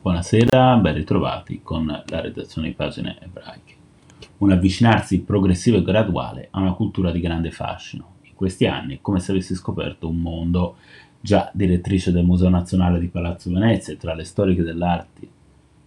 Buonasera, ben ritrovati con la redazione di pagine ebraiche. Un avvicinarsi progressivo e graduale a una cultura di grande fascino. In questi anni è come se avessi scoperto un mondo. Già direttrice del Museo Nazionale di Palazzo Venezia e tra le storiche dell'arte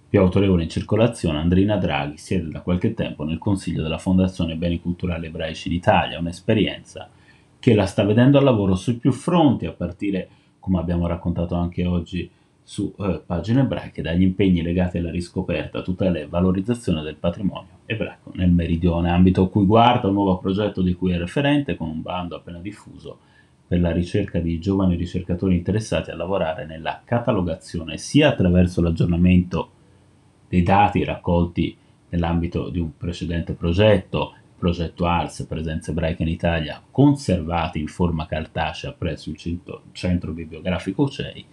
più autorevoli in circolazione, Andrina Draghi siede da qualche tempo nel consiglio della Fondazione Beni Culturali Ebraici d'Italia, un'esperienza che la sta vedendo al lavoro sui più fronti, a partire, come abbiamo raccontato anche oggi, su eh, pagine ebraiche, dagli impegni legati alla riscoperta, tutela e valorizzazione del patrimonio ebraico nel meridione, ambito a cui guarda un nuovo progetto di cui è referente con un bando appena diffuso per la ricerca di giovani ricercatori interessati a lavorare nella catalogazione sia attraverso l'aggiornamento dei dati raccolti nell'ambito di un precedente progetto, progetto ARS, presenza ebraica in Italia, conservati in forma cartacea presso il centro, centro bibliografico CEI,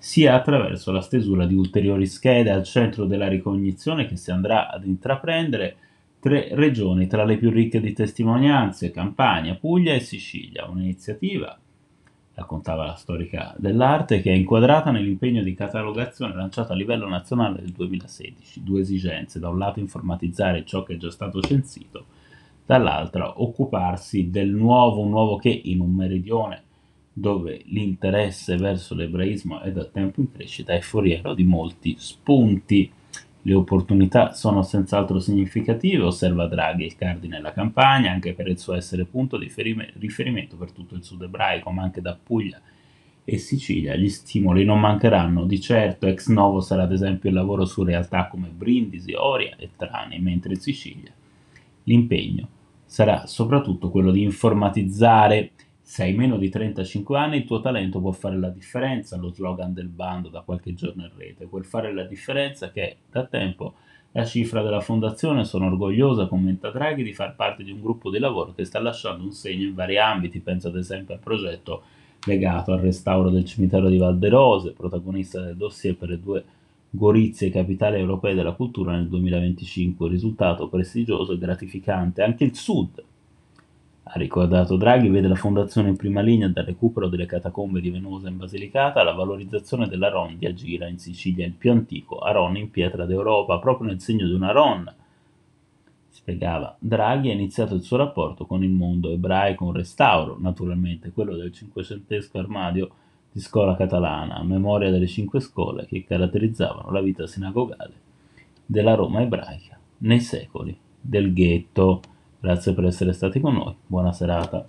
sia attraverso la stesura di ulteriori schede al centro della ricognizione che si andrà ad intraprendere tre regioni tra le più ricche di testimonianze, Campania, Puglia e Sicilia, un'iniziativa raccontava la storica dell'arte, che è inquadrata nell'impegno di catalogazione lanciato a livello nazionale nel 2016. Due esigenze, da un lato informatizzare ciò che è già stato censito, dall'altro occuparsi del nuovo, un nuovo che in un meridione dove l'interesse verso l'ebraismo è da tempo in crescita è foriero di molti spunti. Le opportunità sono senz'altro significative, osserva Draghi, il cardine della campagna, anche per il suo essere punto di riferimento per tutto il sud ebraico, ma anche da Puglia e Sicilia. Gli stimoli non mancheranno, di certo ex novo sarà ad esempio il lavoro su realtà come Brindisi, Oria e Trani, mentre in Sicilia l'impegno sarà soprattutto quello di informatizzare se hai meno di 35 anni il tuo talento può fare la differenza, lo slogan del bando da qualche giorno in rete, quel fare la differenza che da tempo la cifra della fondazione, sono orgogliosa, commenta Draghi, di far parte di un gruppo di lavoro che sta lasciando un segno in vari ambiti, penso ad esempio al progetto legato al restauro del cimitero di Valderose, protagonista del dossier per le due Gorizie capitali europee della cultura nel 2025, risultato prestigioso e gratificante. Anche il Sud ha ricordato Draghi, vede la fondazione in prima linea dal recupero delle catacombe di Venosa in Basilicata alla valorizzazione dell'Aron di Agira in Sicilia, il più antico Aron in pietra d'Europa, proprio nel segno di un Aron. Spiegava, Draghi ha iniziato il suo rapporto con il mondo ebraico, un restauro, naturalmente quello del cinquecentesco armadio di scuola catalana, a memoria delle cinque scole che caratterizzavano la vita sinagogale della Roma ebraica nei secoli del ghetto. Grazie per essere stati con noi, buona serata.